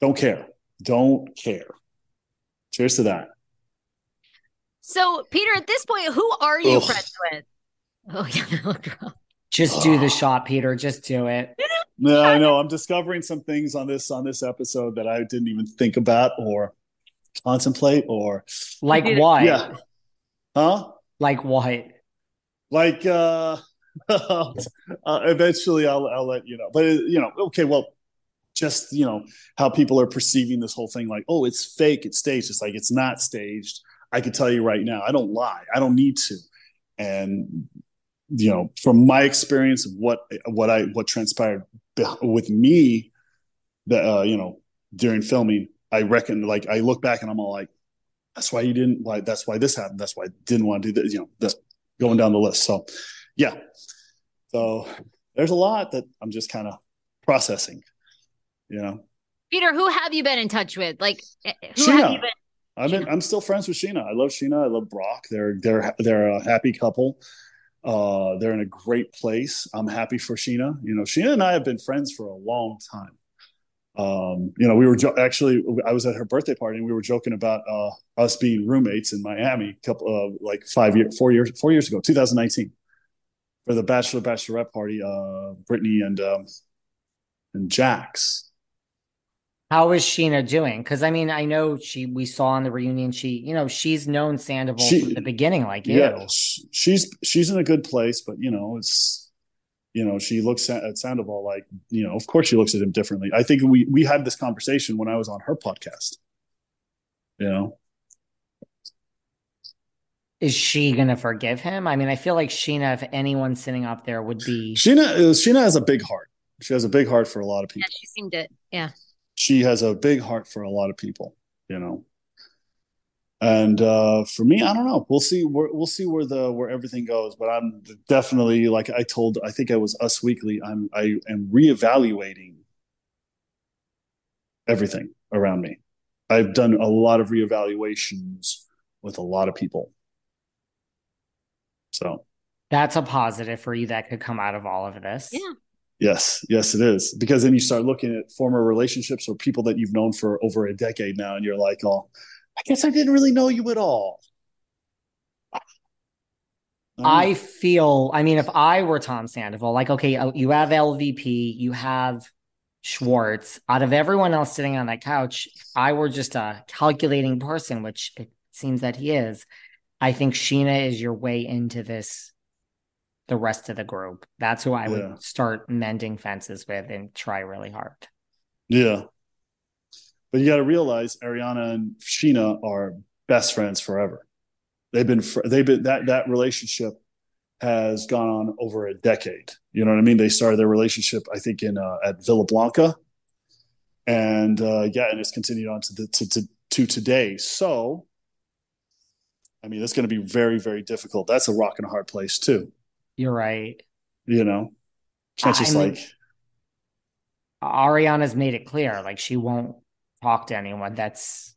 Speaker 2: Don't care. Don't care. Cheers to that.
Speaker 3: So, Peter, at this point, who are you
Speaker 2: Ugh.
Speaker 3: friends with? Oh yeah,
Speaker 1: Just do the shot, Peter. Just do it.
Speaker 2: No, I know. I'm discovering some things on this on this episode that I didn't even think about or contemplate or
Speaker 1: Like
Speaker 3: Peter-
Speaker 1: what?
Speaker 2: yeah. Huh?
Speaker 1: Like what?
Speaker 2: like uh, uh eventually I'll I'll let you know. But you know, okay, well, just you know how people are perceiving this whole thing like, oh, it's fake, it's staged. It's like it's not staged. I could tell you right now, I don't lie. I don't need to. And you know, from my experience of what what I what transpired with me that uh, you know, during filming, I reckon like I look back and I'm all like, that's why you didn't like that's why this happened. That's why I didn't want to do this, you know, that's going down the list. So yeah. So there's a lot that I'm just kind of processing, you know.
Speaker 3: Peter, who have you been in touch with? Like, eh, who
Speaker 2: Scheana.
Speaker 3: have you been?
Speaker 2: I'm in, I'm still friends with Scheana. I love Scheana. I love Brock. They're they're they're a happy couple. Uh, they're in a great place. I'm happy for Scheana. You know, Scheana and I have been friends for a long time. Um, you know, we were jo- actually I was at her birthday party and we were joking about uh, us being roommates in Miami a couple of like five years, four years, four years ago, 2019, for the bachelor bachelorette party. Uh, Brittany and um, and Jax.
Speaker 1: How is Scheana doing? Because I mean, I know she we saw on the reunion. She, you know, she's known Sandoval
Speaker 2: She-
Speaker 1: from the beginning, like you.
Speaker 2: yeah, sh- she's she's in a good place, but you know, it's you know, she looks at, at Sandoval like you know, of course she looks at him differently. I think we we had this conversation when I was on her podcast. You know,
Speaker 1: Is she gonna forgive him? I mean, I feel like Scheana, if anyone sitting up there, would be.
Speaker 2: Scheana uh, Scheana has a big heart. She has a big heart for a lot of
Speaker 3: Yeah,
Speaker 2: people.
Speaker 3: she seemed it. Yeah.
Speaker 2: She has a big heart for a lot of people. You know. And uh, for me, I don't know. We'll see. Where, we'll see where the where everything goes. But I'm definitely like I told. I think I was Us Weekly. I'm I am reevaluating everything around me. I've done a lot of reevaluations with a lot of people. So
Speaker 1: That's a positive for you that could come out of all of this.
Speaker 3: Yeah.
Speaker 2: Yes, yes, it is because then you start looking at former relationships or people that you've known for over a decade now, and you're like, oh, I guess I didn't really know you at all.
Speaker 1: I feel, I mean, if I were Tom Sandoval, like, okay, uh, you have LVP, you have Schwartz. Out of everyone else sitting on that couch, I were just a calculating person, which it seems that he is, I think Scheana is your way into this, the rest of the group. That's who I
Speaker 2: Yeah.
Speaker 1: would start mending fences with and try really hard.
Speaker 2: Yeah. But you got to realize Ariana and Scheana are best friends forever. They've been fr- they've been that that relationship has gone on over a decade. You know what I mean? They started their relationship I think in uh, at Villa Blanca. And uh yeah, and it's continued on to the to to, to today. So I mean, that's going to be very very difficult. That's a rock and a hard place too,
Speaker 1: You're right.
Speaker 2: you know. Can't
Speaker 1: I
Speaker 2: just
Speaker 1: mean-
Speaker 2: like
Speaker 1: Ariana's made it clear, like she won't talk to anyone. That's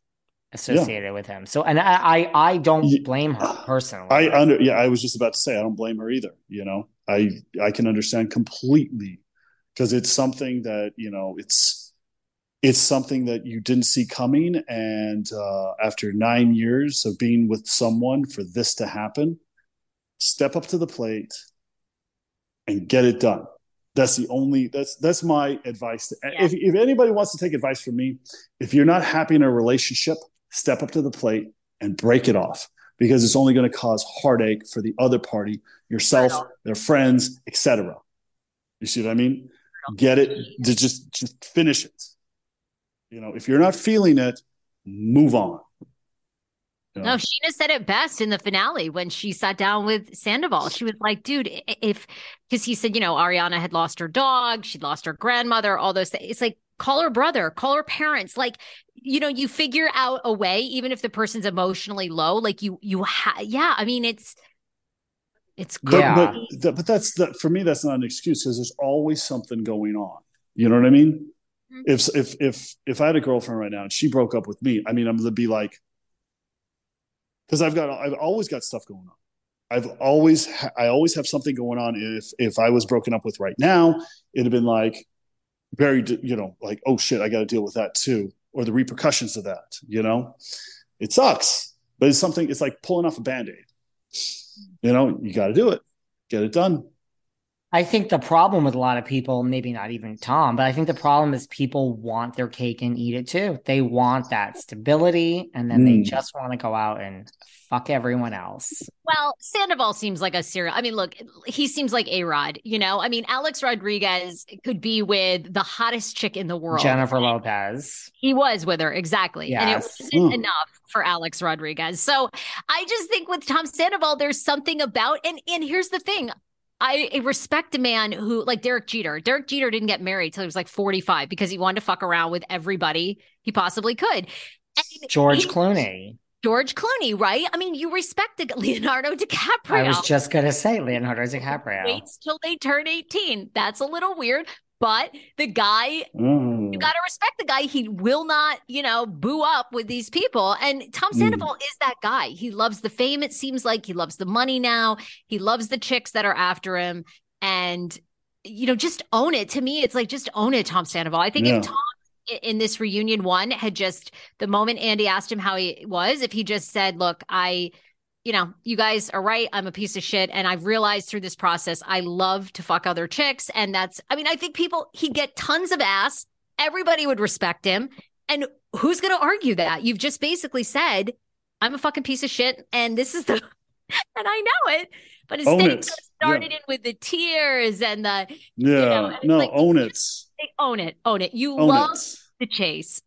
Speaker 1: associated yeah. with him. So, and I, I, I don't blame her personally.
Speaker 2: I under, yeah, I was just about to say, I don't blame her either. You know, I, I can understand completely because it's something that, you know, it's, it's something that you didn't see coming. And uh, after nine years of being with someone for this to happen, step up to the plate and get it done. That's the only that's that's my advice. To, yeah. If if anybody wants to take advice from me, if you're not happy in a relationship, step up to the plate and break it off because it's only going to cause heartache for the other party, yourself, their friends, etc. You see what I mean? Get it to just just finish it. You know, if you're not feeling it, move on.
Speaker 3: No, Scheana said it best in the finale when she sat down with Sandoval. She was like, dude, if because he said, you know, Ariana had lost her dog, she'd lost her grandmother, all those things. It's like, call her brother, call her parents. Like, you know, you figure out a way, even if the person's emotionally low, like you, you have, yeah, I mean, it's, it's
Speaker 2: good. But, but, but that's that for me, that's not an excuse because there's always something going on. You know what I mean? Mm-hmm. If, if, if, if I had a girlfriend right now and she broke up with me, I mean, I'm going to be like, because I've got, I've always got stuff going on. I've always, I always have something going on. If, if I was broken up with right now, it'd have been like, very you know like oh shit i got to deal with that too or the repercussions of that you know it sucks but it's something it's like pulling off a band-aid you know you got to do it get it done
Speaker 1: I think the problem with a lot of people, maybe not even Tom, but I think the problem is people want their cake and eat it too. They want that stability and then mm. they just want to go out and fuck everyone else.
Speaker 3: Well, Sandoval seems like a serial. I mean, look, he seems like A Rod, you know? I mean, Alex Rodriguez could be with the hottest chick in the world.
Speaker 1: Jennifer Lopez.
Speaker 3: He was with her, exactly. Yes. And it wasn't mm. enough for Alex Rodriguez. So I just think with Tom Sandoval, there's something about, and, and here's the thing I respect a man who like Derek Jeter. Derek Jeter didn't get married till he was like 45 because he wanted to fuck around with everybody he possibly could.
Speaker 1: And George he, Clooney.
Speaker 3: George Clooney, right? I mean, you respect Leonardo DiCaprio.
Speaker 1: I was just gonna say Leonardo DiCaprio.
Speaker 3: Waits till they turn 18. That's a little weird. But the guy, mm. you got to respect the guy. He will not, you know, boo up with these people. And Tom mm. Sandoval mm. is that guy. He loves the fame, it seems like. He loves the money now. He loves the chicks that are after him. And, you know, just own it. To me, it's like just own it, Tom Sandoval. I think yeah. if Tom in this reunion one had just the moment Andy asked him how he was, if he just said, Look, I, you know, you guys are right. I'm a piece of shit. And I've realized through this process, I love to fuck other chicks. And that's, I mean, I think people, he'd get tons of ass. Everybody would respect him. And who's going to argue that? You've just basically said, I'm a fucking piece of shit. And this is the, and I know it. But instead, it. started yeah. in with the tears and the,
Speaker 2: yeah, you know, no, like, own it.
Speaker 3: Own it. Own it. You own love it. the chase.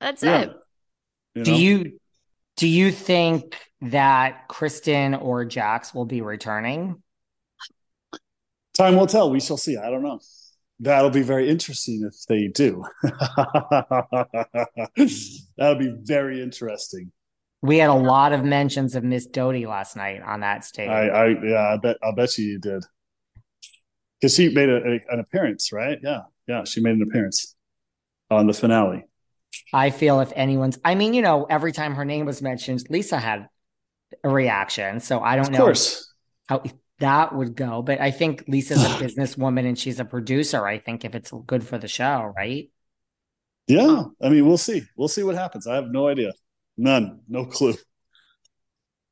Speaker 3: That's yeah. it.
Speaker 1: You know? Do you, do you think that Kristen or Jax will be returning?
Speaker 2: Time will tell. We shall see. I don't know. That'll be very interesting if they do. That'll be very interesting.
Speaker 1: We had a lot of mentions of Miss Doute last night on that stage.
Speaker 2: I, I yeah, I bet I'll bet you you did. Because she made a, a, an appearance, right? Yeah, yeah, she made an appearance on the finale.
Speaker 1: I feel if anyone's, I mean, you know, every time her name was mentioned, Lisa had a reaction. So I don't
Speaker 2: of
Speaker 1: know
Speaker 2: course.
Speaker 1: how that would go. But I think Lisa's a businesswoman and she's a producer. I think if it's good for the show, right?
Speaker 2: Yeah. I mean, we'll see. We'll see what happens. I have no idea. None. No clue.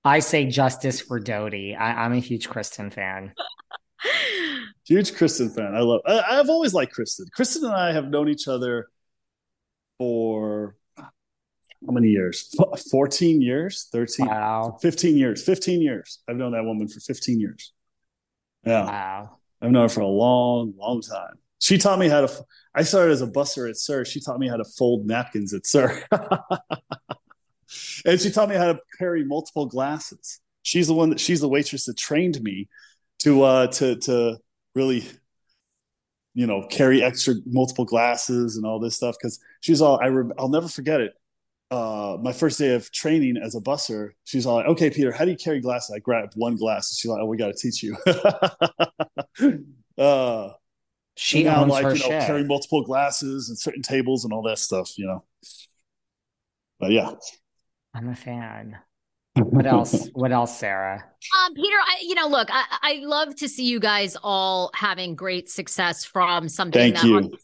Speaker 1: I say justice for Doute. I, am a huge Kristen fan.
Speaker 2: huge Kristen fan. I love. I, I've always liked Kristen. Kristen and I have known each other for how many years? 14 years? 13? Wow. 15 years. 15 years. I've known that woman for 15 years. Yeah. Wow. I've known her for a long, long time. She taught me how to, I started as a busser at Sur. She taught me how to fold napkins at Sur. and she taught me how to carry multiple glasses. She's the one that, she's the waitress that trained me to, uh, to, to really you know carry extra multiple glasses and all this stuff because she's all I re- I'll never forget it uh, my first day of training as a busser, she's all like, "Okay, Peter, how do you carry glasses?" I grabbed one glass, and she's like, "Oh, we got to teach you." uh,
Speaker 1: she now, like you
Speaker 2: know, carrying multiple glasses and certain tables and all that stuff, you know. But yeah,
Speaker 1: I'm a fan. What else? what else, Sarah?
Speaker 3: Um, Peter, I, you know, look, I, I love to see you guys all having great success from something
Speaker 2: Thank
Speaker 3: that
Speaker 2: you.
Speaker 3: obviously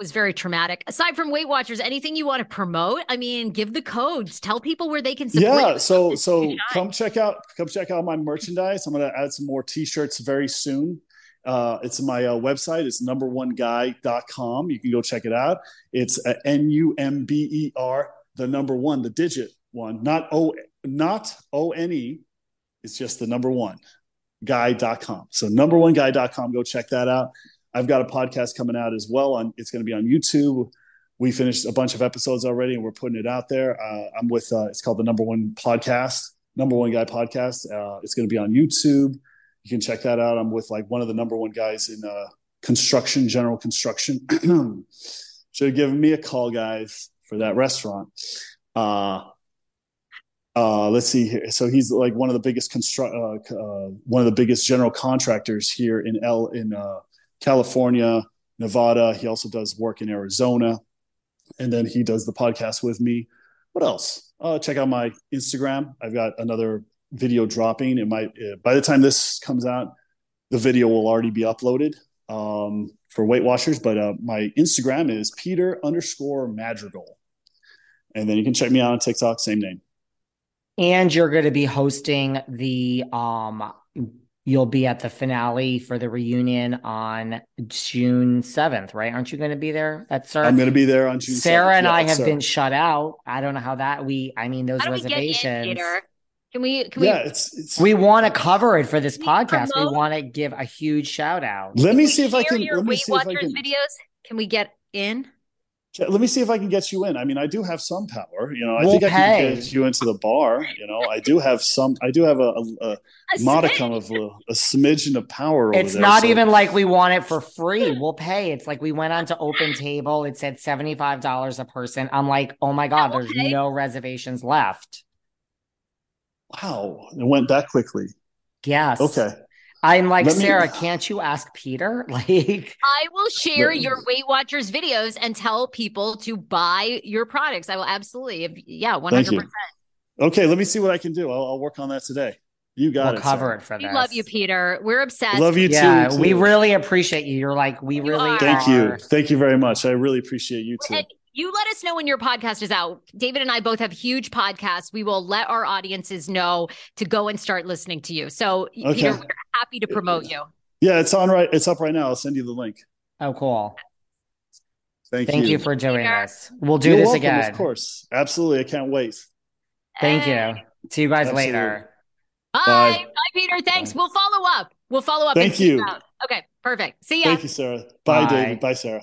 Speaker 3: was very traumatic. Aside from Weight Watchers, anything you want to promote? I mean, give the codes. Tell people where they can support.
Speaker 2: yeah so so come check out come check out my merchandise. I'm going to add some more t-shirts very soon. Uh, it's my uh, website. It's number1guy.com you can go check it out. It's uh, n-u-m-b-e-r the number one the digit one. Not o not o-n-e it's just the number one guy.com so number one guy.com go check that out i've got a podcast coming out as well on it's going to be on youtube. We finished a bunch of episodes already and we're putting it out there. Uh, i'm with uh, it's called the number one podcast number one guy podcast. Uh, it's going to be on youtube. You can check that out. I'm with like one of the number one guys in uh, construction general construction. Should have given me a call guys for that restaurant. Uh, uh, let's see here. So he's like one of the biggest construct, uh, uh, one of the biggest general contractors here in L in uh, California, Nevada. He also does work in Arizona, and then he does the podcast with me. What else? Uh, check out my Instagram. I've got another video dropping. It might uh, by the time this comes out, the video will already be uploaded um, for Weight Watchers. But uh, my Instagram is Peter underscore Madrigal, and then you can check me out on TikTok. Same name.
Speaker 1: And you're going to be hosting the um you'll be at the finale for the reunion on June 7th, right? Aren't you going to be there? That's sir.
Speaker 2: I'm going to be there on June.
Speaker 1: Sarah
Speaker 2: 7th.
Speaker 1: and I have
Speaker 2: Sarah.
Speaker 1: been shut out. I don't know how that we I mean those
Speaker 3: How do we get in,
Speaker 1: reservations.
Speaker 3: Can we? Can
Speaker 2: Yeah,
Speaker 3: we?
Speaker 2: it's it's.
Speaker 1: we want to cover it for this
Speaker 3: Can we
Speaker 1: podcast. We want to give a huge shout out.
Speaker 2: let
Speaker 3: can
Speaker 2: me see if I can.
Speaker 3: Your
Speaker 2: Let me
Speaker 3: Weight
Speaker 2: see if I can.
Speaker 3: videos. Can we get in?
Speaker 2: Let me see if I can get you in. I mean, I do have some power. You know, I
Speaker 1: We'll
Speaker 2: think I can get you into the bar. You know, I do have some. I do have a, a, a
Speaker 3: A
Speaker 2: modicum of a, a smidgen of power. Over
Speaker 1: It's
Speaker 2: there,
Speaker 1: not
Speaker 2: so-
Speaker 1: even like we want it for free. We'll pay. It's like we went on to Open Table. It said $75 a person. I'm like, oh my God, there's
Speaker 3: pay.
Speaker 1: no reservations left.
Speaker 2: Wow, it went that quickly.
Speaker 1: Yes.
Speaker 2: Okay,
Speaker 1: I'm like,
Speaker 2: Let me-
Speaker 1: Sarah, can't you ask Peter? Like,
Speaker 3: I will share your Weight Watchers videos and tell people to buy your products. I will absolutely. If, yeah, 100%.
Speaker 2: Okay, let me see what I can do. I'll, I'll work on that today. You got
Speaker 1: we'll
Speaker 2: it.
Speaker 1: cover
Speaker 2: Sarah.
Speaker 1: it for
Speaker 3: We
Speaker 1: this.
Speaker 3: love you, Peter. We're obsessed.
Speaker 2: Love you
Speaker 1: yeah,
Speaker 2: too.
Speaker 1: we really appreciate you. You're like, we
Speaker 3: You
Speaker 1: really
Speaker 3: are.
Speaker 2: Thank you. Thank you very much. I really appreciate you too.
Speaker 3: And you let us know when your podcast is out. David and I both have huge podcasts. We will let our audiences know to go and start listening to you. So,
Speaker 2: Okay.
Speaker 3: Peter, we're happy to promote you.
Speaker 2: Yeah, it's on right. It's up right now. I'll send you the link.
Speaker 1: Oh, cool.
Speaker 2: Thank, you.
Speaker 1: Thank
Speaker 2: you.
Speaker 1: you for doing
Speaker 3: Peter.
Speaker 1: this. We'll do
Speaker 2: You're
Speaker 1: this
Speaker 2: welcome,
Speaker 1: again.
Speaker 2: Of course, absolutely. I can't wait.
Speaker 1: Thank
Speaker 3: Hey.
Speaker 1: you. See you guys
Speaker 2: Absolutely.
Speaker 1: later.
Speaker 3: Bye.
Speaker 2: Bye.
Speaker 3: Bye, Peter. Thanks.
Speaker 2: Bye.
Speaker 3: We'll follow up. We'll follow up.
Speaker 2: Thank
Speaker 3: and
Speaker 2: you.
Speaker 3: out. Okay, perfect. See ya.
Speaker 2: Thank you, Sarah. Bye,
Speaker 1: Bye.
Speaker 2: David. Bye, Sarah.